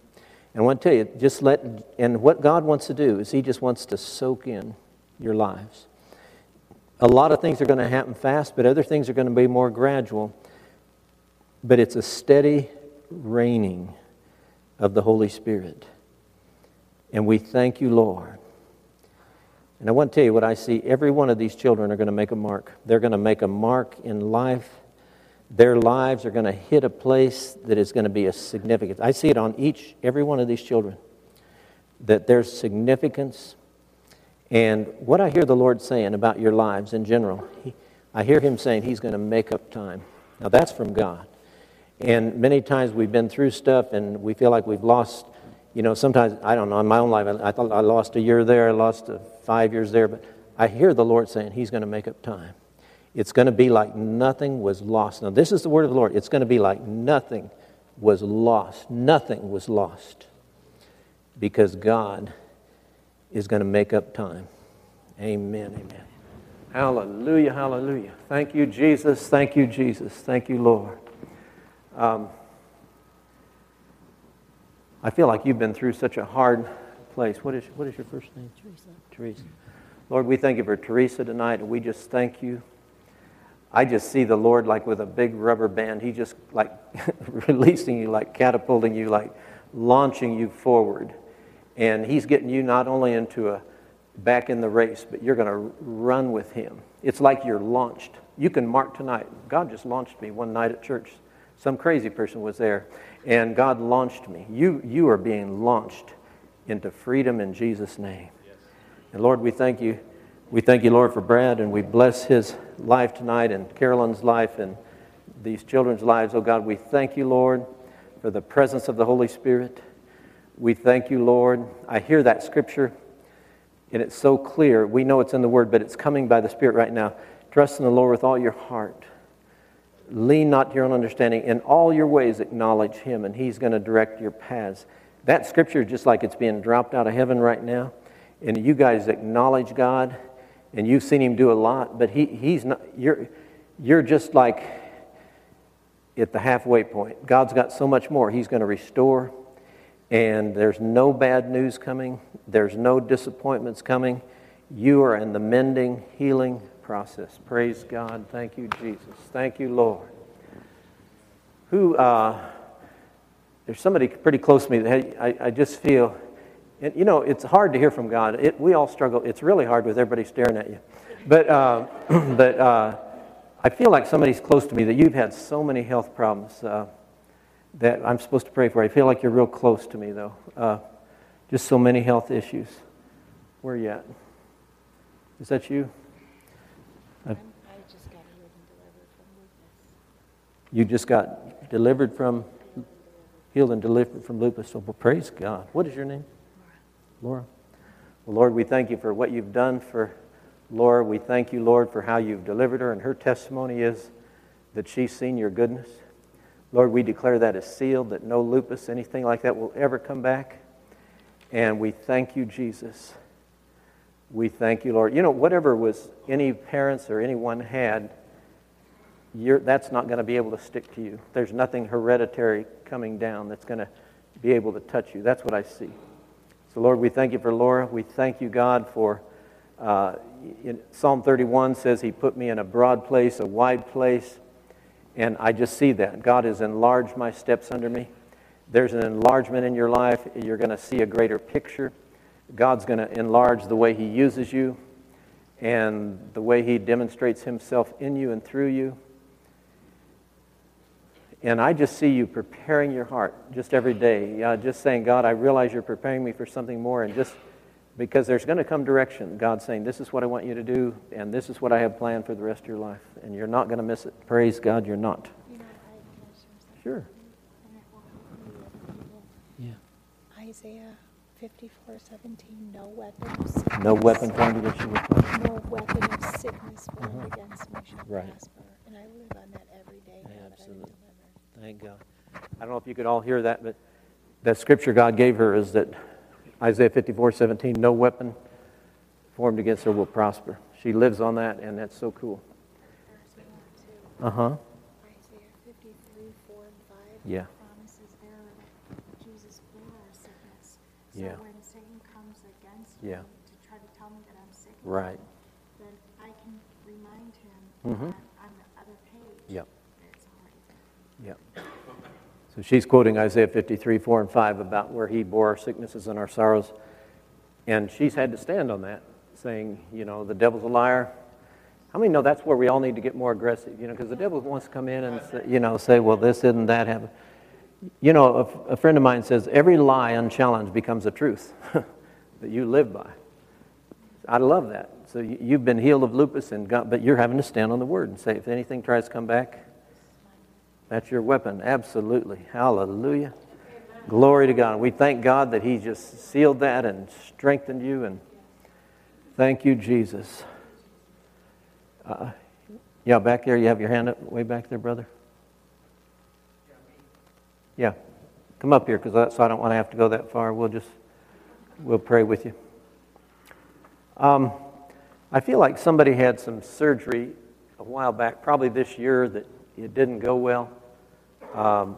And I want to tell you, just let, and what God wants to do is He just wants to soak in your lives. A lot of things are going to happen fast, but other things are going to be more gradual. But it's a steady raining of the Holy Spirit. And we thank you, Lord. And I want to tell you what I see. Every one of these children are going to make a mark. They're going to make a mark in life. Their lives are going to hit a place that is going to be a significance. I see it on each, every one of these children, that there's significance. And what I hear the Lord saying about your lives in general, he, I hear Him saying He's going to make up time. Now, that's from God. And many times we've been through stuff and we feel like we've lost, you know, sometimes, I don't know, in my own life, I, thought I lost a year there, I lost five years there, but I hear the Lord saying He's going to make up time. It's going to be like nothing was lost. Now, this is the word of the Lord. It's going to be like nothing was lost. Nothing was lost because God is going to make up time. Amen. Amen. Hallelujah. Hallelujah. Thank you, Jesus. Thank you, Jesus. Thank you, Lord. Um, I feel like you've been through such a hard place. What is, what is your first name? Teresa. Teresa. Lord, we thank you for Teresa tonight, and we just thank you. I just see the Lord like with a big rubber band. He just like releasing you, like catapulting you, like launching you forward. And He's getting you not only into a back in the race, but you're going to run with Him. It's like you're launched. You can mark tonight. God just launched me one night at church. Some crazy person was there, and God launched me. You, you are being launched into freedom in Jesus' name. And Lord, we thank you. We thank you, Lord, for Brad, and we bless his life tonight and Carolyn's life and these children's lives. Oh God, we thank you, Lord, for the presence of the Holy Spirit. We thank you, Lord. I hear that scripture, and it's so clear. We know it's in the Word, but it's coming by the Spirit right now. Trust in the Lord with all your heart. Lean not to your own understanding. In all your ways, acknowledge Him, and He's going to direct your paths. That scripture just like it's being dropped out of heaven right now. And you guys acknowledge God, and you've seen Him do a lot, but he, He's not, you're, you're just like at the halfway point. God's got so much more. He's going to restore, and there's no bad news coming, there's no disappointments coming. You are in the mending, healing process. Praise God. Thank you, Jesus. Thank you, Lord. Who, uh, there's somebody pretty close to me that I, I just feel, and, you know, it's hard to hear from God. It, we all struggle. It's really hard with everybody staring at you. But, uh, but uh, I feel like somebody's close to me that you've had so many health problems uh, that I'm supposed to pray for. I feel like you're real close to me, though. Uh, just so many health issues. Where are you at? Is that you? I'm, I just got healed and delivered from lupus. You just got delivered from, healed and delivered from lupus. So well, praise God. What is your name? Laura. Well, Lord, we thank you for what you've done for Laura. We thank you, Lord, for how you've delivered her. And her testimony is that she's seen your goodness. Lord, we declare that is sealed, that no lupus, anything like that will ever come back. And we thank you, Jesus. We thank you, Lord. You know, whatever was any parents or anyone had, that's not going to be able to stick to you. There's nothing hereditary coming down that's going to be able to touch you. That's what I see. So, Lord, we thank you for Laura. We thank you, God, for uh, Psalm 31 says, He put me in a broad place, a wide place. And I just see that. God has enlarged my steps under me. There's an enlargement in your life. You're going to see a greater picture. God's going to enlarge the way He uses you and the way He demonstrates Himself in you and through you. And I just see you preparing your heart just every day. Uh, just saying, God, I realize you're preparing me for something more. And just because there's going to come direction, God's saying, this is what I want you to do, and this is what I have planned for the rest of your life. And you're not going to miss it. Praise God, you're not. You know, I can share something. Sure. And it will help you. Yeah. Isaiah 54, 17, no weapon of sickness. No weapon formed against you will. No weapon of sickness formed against me shall Uh-huh. Right. prosper. And I live on that every day now that I've been Absolutely. God. I don't know if you could all hear that, but that scripture God gave her is that Isaiah 54, 17, no weapon formed against her will prosper. She lives on that, and that's so cool. There's more to Uh huh. Isaiah 53, 4 and 5. Yeah. Promises there that Jesus bore our sickness. So Yeah. when Satan comes against Yeah. me to try to tell me that I'm sick, Right. then I can remind him mm-hmm. that on the other page Yep. Yep. So she's quoting Isaiah 53, 4 and 5 about where he bore our sicknesses and our sorrows. And she's had to stand on that, saying, you know, the devil's a liar. How many know that's where we all need to get more aggressive? You know, because the devil wants to come in and, say, you know, say, well, this isn't that happened. You know, a, friend of mine says, every lie unchallenged becomes a truth that you live by. I love that. So you- you've been healed of lupus, and God, but you're having to stand on the word and say, if anything tries to come back, that's your weapon. Absolutely. Hallelujah. Glory to God. We thank God that He just sealed that and strengthened you. And thank you, Jesus. Uh, yeah, back there, you have your hand up, way back there, brother. Yeah. Come up here because so I don't want to have to go that far. We'll just we'll pray with you. Um, I feel like somebody had some surgery a while back, probably this year, that it didn't go well. Um,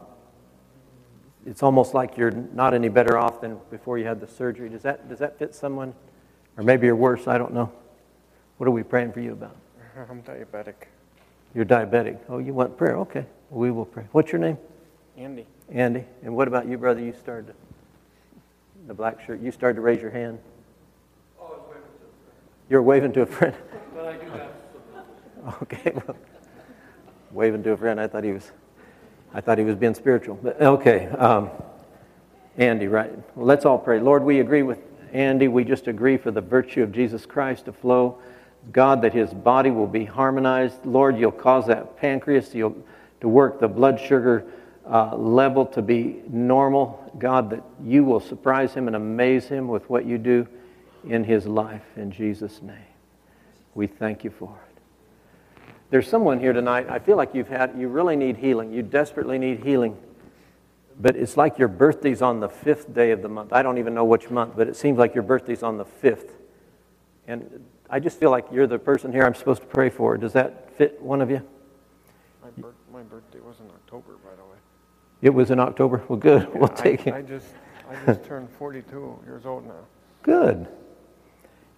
it's almost like you're not any better off than before you had the surgery. Does that, does that fit someone? Or maybe you're worse, I don't know. What are we praying for you about? I'm diabetic. You're diabetic. Oh, you want prayer? Okay. We will pray. What's your name? Andy. Andy. And what about you, brother? You started the black shirt. You started to raise your hand. Oh, you're waving to a friend. Well, I do have Okay. Well, waving to a friend. I thought he was. I thought he was being spiritual. But okay. Um, Andy, right? Let's all pray. Lord, we agree with Andy. We just agree for the virtue of Jesus Christ to flow. God, that his body will be harmonized. Lord, you'll cause that pancreas to work, the blood sugar uh, level to be normal. God, that you will surprise him and amaze him with what you do in his life in Jesus' name. We thank you for it. There's someone here tonight, I feel like you've had, you really need healing. You desperately need healing. But it's like your birthday's on the fifth day of the month. I don't even know which month, but it seems like your birthday's on the fifth. And I just feel like you're the person here I'm supposed to pray for. Does that fit one of you? My, bir- my birthday was in October, by the way. It was in October? Well, good. Yeah, we'll take I, it. I just, I just turned 42 years old now. Good.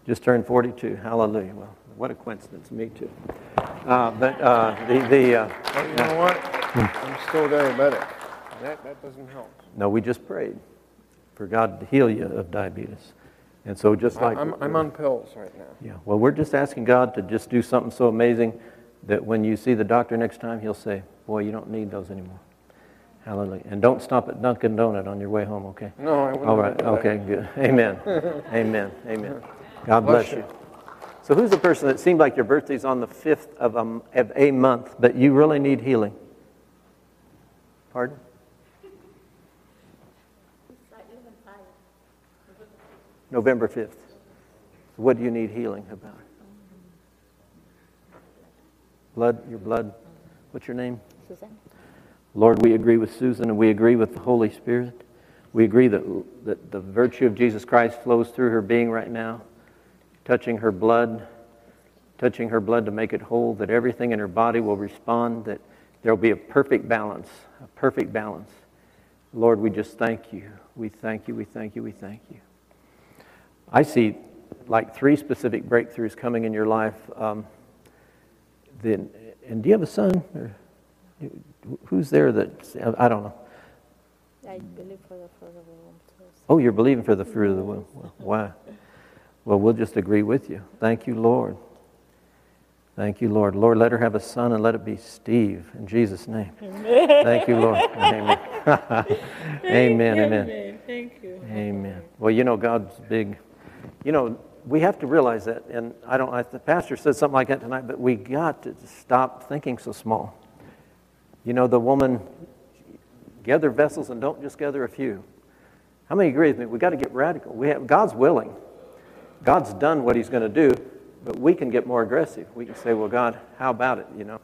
Just turned 42. Hallelujah. Well, what a coincidence. Me too. Uh, but uh, the, the uh, But you know what? I'm still diabetic. That, that doesn't help. no, we just prayed for God to heal you of diabetes. And so just like I'm, I'm on pills right now. Yeah, well, we're just asking God to just do something so amazing that when you see the doctor next time, he'll say, Boy, you don't need those anymore. Hallelujah. And don't stop at Dunkin' Donut on your way home, okay? No, I wouldn't. All right, okay, good. Amen. Amen. Amen. God bless Bless you. you. So, who's the person that seemed like your birthday's on the 5th of a, of a month, but you really need healing? Pardon? November 5th. So what do you need healing about? Blood, your blood. What's your name? Susan? Lord, we agree with Susan and we agree with the Holy Spirit. We agree that, that the virtue of Jesus Christ flows through her being right now, touching her blood, touching her blood to make it whole, that everything in her body will respond, that there will be a perfect balance, a perfect balance. Lord, we just thank you. We thank you, we thank you, we thank you. I see like three specific breakthroughs coming in your life. Um, then, and do you have a son? Or who's there that, I don't know. I believe for the fruit of the womb too. Oh, you're believing for the fruit of the womb. Well, Wow. Well, we'll just agree with you. Thank you, Lord. Thank you, Lord. Lord, let her have a son and let it be Steve in Jesus' name. Amen. Thank you, Lord. Amen. amen. Amen. Thank you. Amen. Well, you know, God's big. You know, we have to realize that. And I don't, I, the pastor said something like that tonight, but we got to stop thinking so small. You know, the woman, gather vessels and don't just gather a few. How many agree with me? we got to get radical. We have, God's willing. God's done what he's going to do, but we can get more aggressive. We can say, well, God, how about it, you know?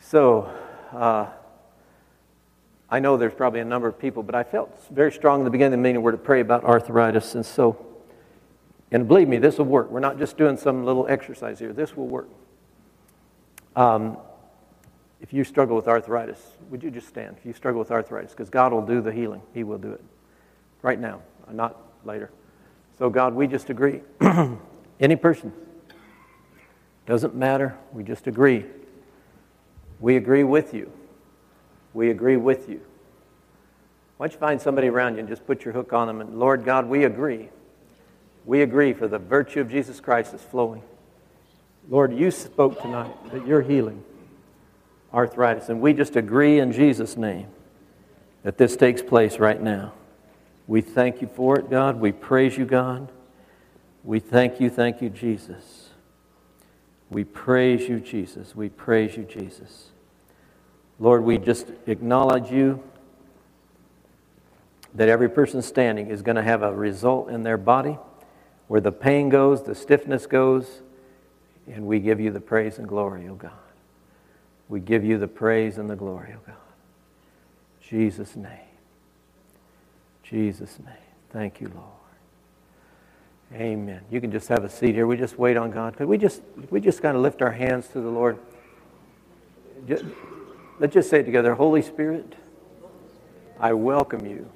So, uh, I know there's probably a number of people, but I felt very strong in the beginning of the meeting where to pray about arthritis. And so, and believe me, this will work. We're not just doing some little exercise here. This will work. Um, if you struggle with arthritis, would you just stand? If you struggle with arthritis, because God will do the healing. He will do it right now, not later. So, God, we just agree. Any person, doesn't matter. We just agree. We agree with you. We agree with you. Why don't you find somebody around you and just put your hook on them and, Lord God, we agree. We agree for the virtue of Jesus Christ is flowing. Lord, you spoke tonight that you're healing arthritis, and we just agree in Jesus' name that this takes place right now. We thank you for it, God. We praise you, God. We thank you, thank you, Jesus. We praise you, Jesus. We praise you, Jesus. Lord, we just acknowledge you that every person standing is going to have a result in their body where the pain goes, the stiffness goes, and we give you the praise and glory, O God. We give you the praise and the glory, O God. Jesus' name. Jesus' name. Thank you, Lord. Amen. You can just have a seat here. We just wait on God. Could we just we just kind of lift our hands to the Lord? Just, let's just say it together. Holy Spirit, I welcome you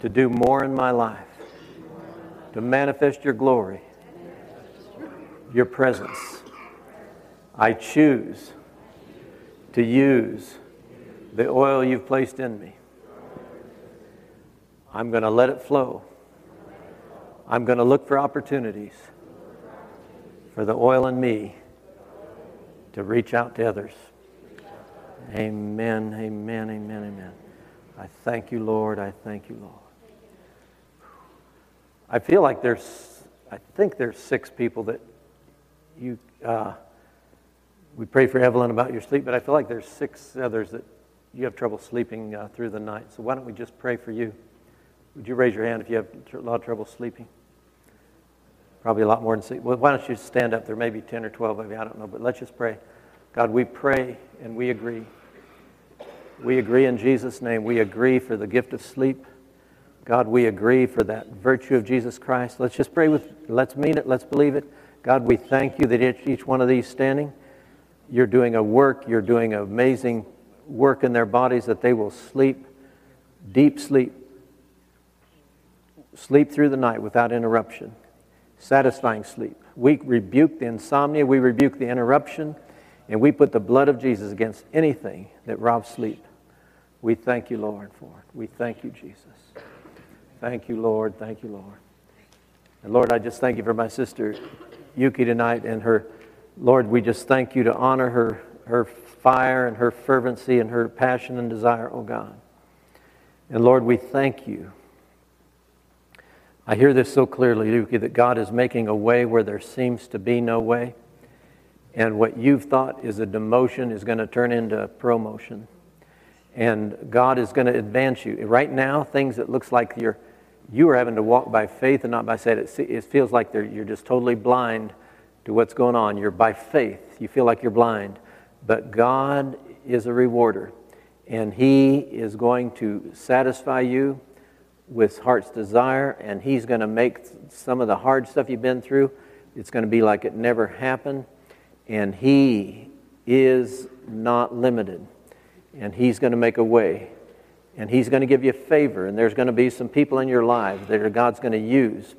to do more in my life, to manifest your glory, your presence. I choose to use the oil you've placed in me. I'm going to let it flow. I'm going to look for opportunities for the oil in me to reach out to others. Amen, amen, amen, amen. I thank you, Lord. I thank you, Lord. I feel like there's, I think there's six people that you, uh, we pray for Evelyn about your sleep, but I feel like there's six others that you have trouble sleeping uh, through the night. So why don't we just pray for you? Would you raise your hand if you have a lot of trouble sleeping? Probably a lot more than six. Well, why don't you stand up? There may be 10 or 12 of you, I don't know, but let's just pray. God, we pray and we agree. We agree in Jesus' name. We agree for the gift of sleep. God, we agree for that virtue of Jesus Christ. Let's just pray with, let's mean it, let's believe it. God, we thank you that each one of these standing, you're doing a work, you're doing amazing work in their bodies that they will sleep, deep sleep, sleep through the night without interruption, satisfying sleep. We rebuke the insomnia, we rebuke the interruption, and we put the blood of Jesus against anything that robs sleep. We thank you, Lord, for it. We thank you, Jesus. Thank you, Lord. Thank you, Lord. And Lord, I just thank you for my sister Yuki tonight and her. Lord, we just thank you to honor her, her fire and her fervency and her passion and desire, oh God. And Lord, we thank you. I hear this so clearly, Yuki, that God is making a way where there seems to be no way. And what you've thought is a demotion is going to turn into a promotion. And God is going to advance you. Right now, things that looks like you're you are having to walk by faith and not by sight. It feels like you're just totally blind to what's going on. You're by faith. You feel like you're blind. But God is a rewarder, and He is going to satisfy you with heart's desire, and He's going to make some of the hard stuff you've been through, it's going to be like it never happened. And He is not limited, and He's going to make a way and He's going to give you favor, and there's going to be some people in your life that God's going to use,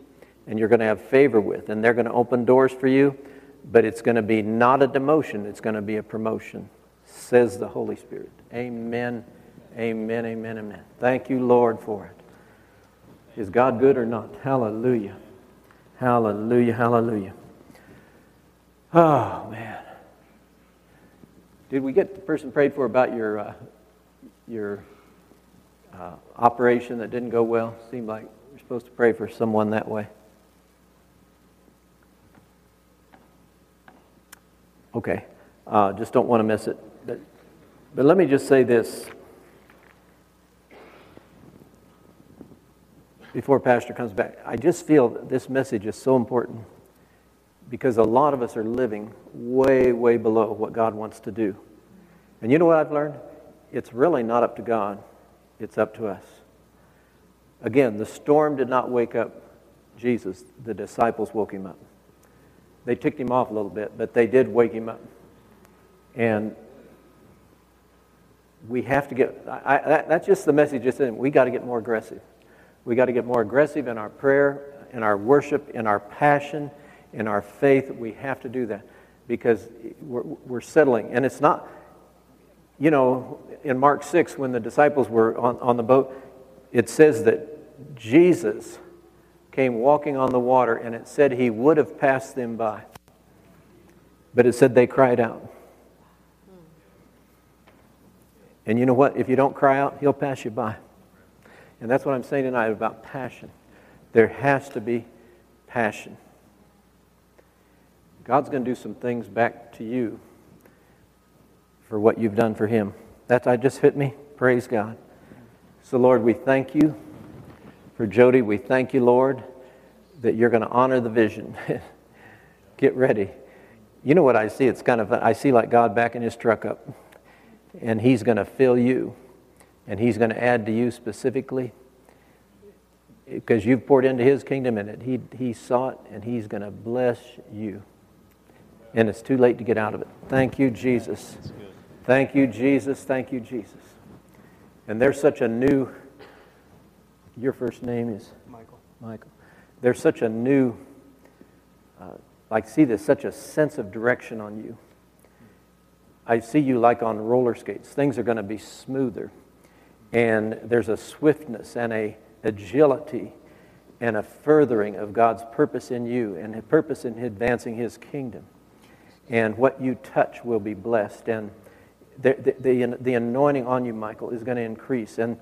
and you're going to have favor with, and they're going to open doors for you, but it's going to be not a demotion, it's going to be a promotion, says the Holy Spirit. Amen, amen, amen, amen. Thank you, Lord, for it. Is God good or not? Hallelujah. Hallelujah, hallelujah. Oh, man. Did we get the person prayed for about your, uh, your uh, operation that didn't go well? Seemed like we're supposed to pray for someone that way. Okay, uh, just don't want to miss it. But, but let me just say this. Before Pastor comes back, I just feel that this message is so important because a lot of us are living way, way below what God wants to do. And you know what I've learned? It's really not up to God. It's up to us. Again, the storm did not wake up Jesus. The disciples woke him up. They ticked him off a little bit, but they did wake him up. And we have to get, I, that, that's just the message. Just we got to get more aggressive. We got to get more aggressive in our prayer, in our worship, in our passion, in our faith. We have to do that because we're, we're settling. And it's not, you know, in Mark 6, when the disciples were on, on the boat, it says that Jesus came walking on the water, and it said he would have passed them by. But it said they cried out. And you know what? If you don't cry out, he'll pass you by. And that's what I'm saying tonight about passion. There has to be passion. God's going to do some things back to you for what you've done for him. That I just hit me. Praise God. So, Lord, we thank you for Jody. We thank you, Lord, that you're going to honor the vision. Get ready. You know what I see? It's kind of, I see like God backing his truck up, and he's going to fill you and He's going to add to you specifically because you've poured into His kingdom and it, he, he it, and He's going to bless you. And it's too late to get out of it. Thank you, Jesus. Thank you, Jesus. Thank you, Jesus. And there's such a new, your first name is? Michael. Michael. There's such a new, uh, like, see, there's such a sense of direction on you. I see you like on roller skates. Things are going to be smoother. And there's a swiftness and a agility and a furthering of God's purpose in you and a purpose in advancing His kingdom. And what you touch will be blessed. And the, the, the, the anointing on you, Michael, is going to increase. And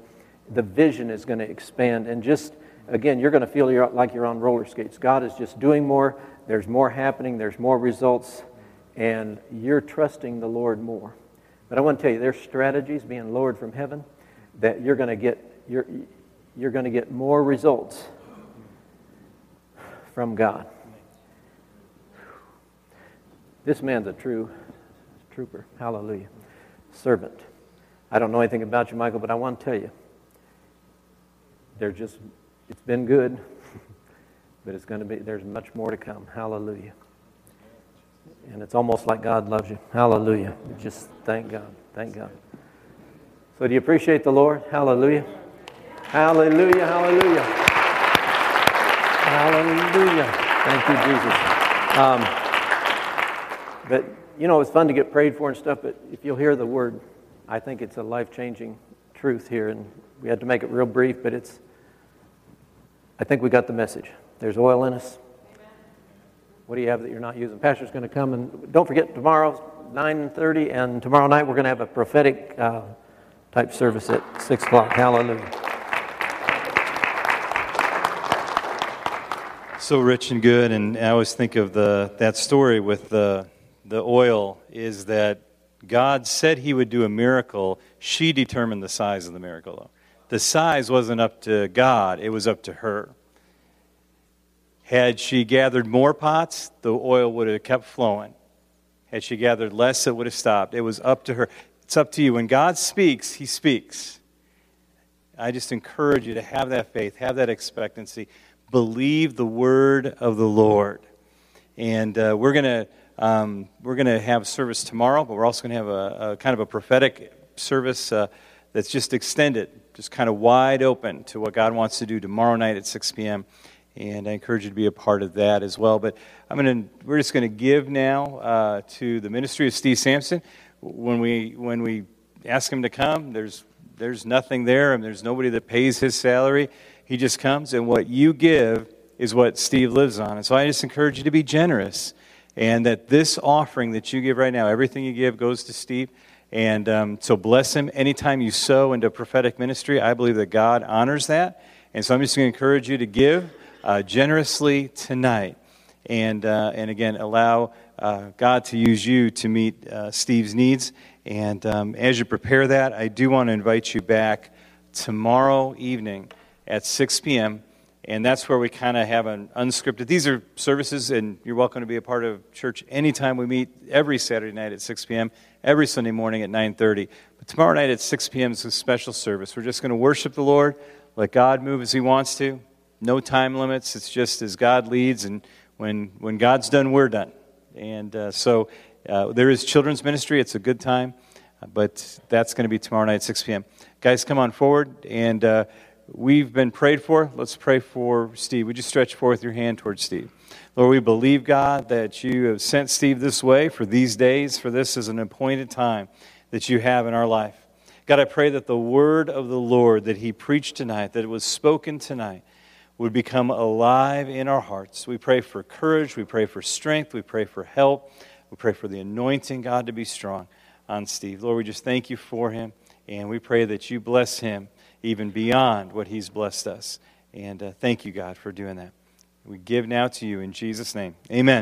the vision is going to expand. And just, again, you're going to feel you're, like you're on roller skates. God is just doing more. There's more happening. There's more results. And you're trusting the Lord more. But I want to tell you, there's strategies being lowered from heaven that you're going to get. You're, you're going to get more results from God. This man's a true trooper. Hallelujah. Servant. I don't know anything about you, Michael, but I want to tell you there's just, it's been good, but it's going to be, there's much more to come. Hallelujah. And it's almost like God loves you. Hallelujah. Just thank God. Thank God. So, do you appreciate the Lord? Hallelujah. Hallelujah, hallelujah. Hallelujah. Thank you, Jesus. Um, but, you know, it's fun to get prayed for and stuff, but if you'll hear the word, I think it's a life changing truth here. And we had to make it real brief, but it's, I think we got the message. There's oil in us. What do you have that you're not using? Pastor's going to come, and don't forget tomorrow, 9.30, and tomorrow night we're going to have a prophetic uh, type service at 6 o'clock. Hallelujah. so rich and good. And I always think of the, that story with the, the oil is that God said he would do a miracle. She determined the size of the miracle, though. The size wasn't up to God, it was up to her. Had she gathered more pots, the oil would have kept flowing. Had she gathered less, it would have stopped. It was up to her. It's up to you. When God speaks, he speaks. I just encourage you to have that faith, have that expectancy believe the word of the Lord. And uh, we're going to um, we're going to have service tomorrow, but we're also going to have a, a, kind of a prophetic service uh, that's just extended, just kind of wide open to what God wants to do tomorrow night at 6 p.m. And I encourage you to be a part of that as well. But I'm to we're just going to give now uh, to the ministry of Steve Sampson. When we when we ask him to come, there's there's nothing there, and there's nobody that pays his salary. He just comes, and what you give is what Steve lives on. And so I just encourage you to be generous, and that this offering that you give right now, everything you give goes to Steve. And um, so bless him anytime you sow into prophetic ministry. I believe that God honors that. And so I'm just going to encourage you to give uh, generously tonight. And, uh, and again, allow uh, God to use you to meet uh, Steve's needs. And um, as you prepare that, I do want to invite you back tomorrow evening at 6 p.m. And that's where we kind of have an unscripted. These are services, and you're welcome to be a part of church anytime we meet. Every Saturday night at 6 p.m., every Sunday morning at 9:30. But tomorrow night at 6 p.m. is a special service. We're just going to worship the Lord, let God move as He wants to. No time limits. It's just as God leads, and when when God's done, we're done. And uh, so uh, there is children's ministry. It's a good time, but that's going to be tomorrow night at 6 p.m. Guys, come on forward and. Uh, we've been prayed for. Let's pray for Steve. Would you stretch forth your hand towards Steve? Lord, we believe, God, that you have sent Steve this way for these days, for this is an appointed time that you have in our life. God, I pray that the word of the Lord that he preached tonight, that it was spoken tonight, would become alive in our hearts. We pray for courage. We pray for strength. We pray for help. We pray for the anointing, God, to be strong on Steve. Lord, we just thank you for him, and we pray that you bless him even beyond what He's blessed us. And uh, thank you, God, for doing that. We give now to you in Jesus' name. Amen.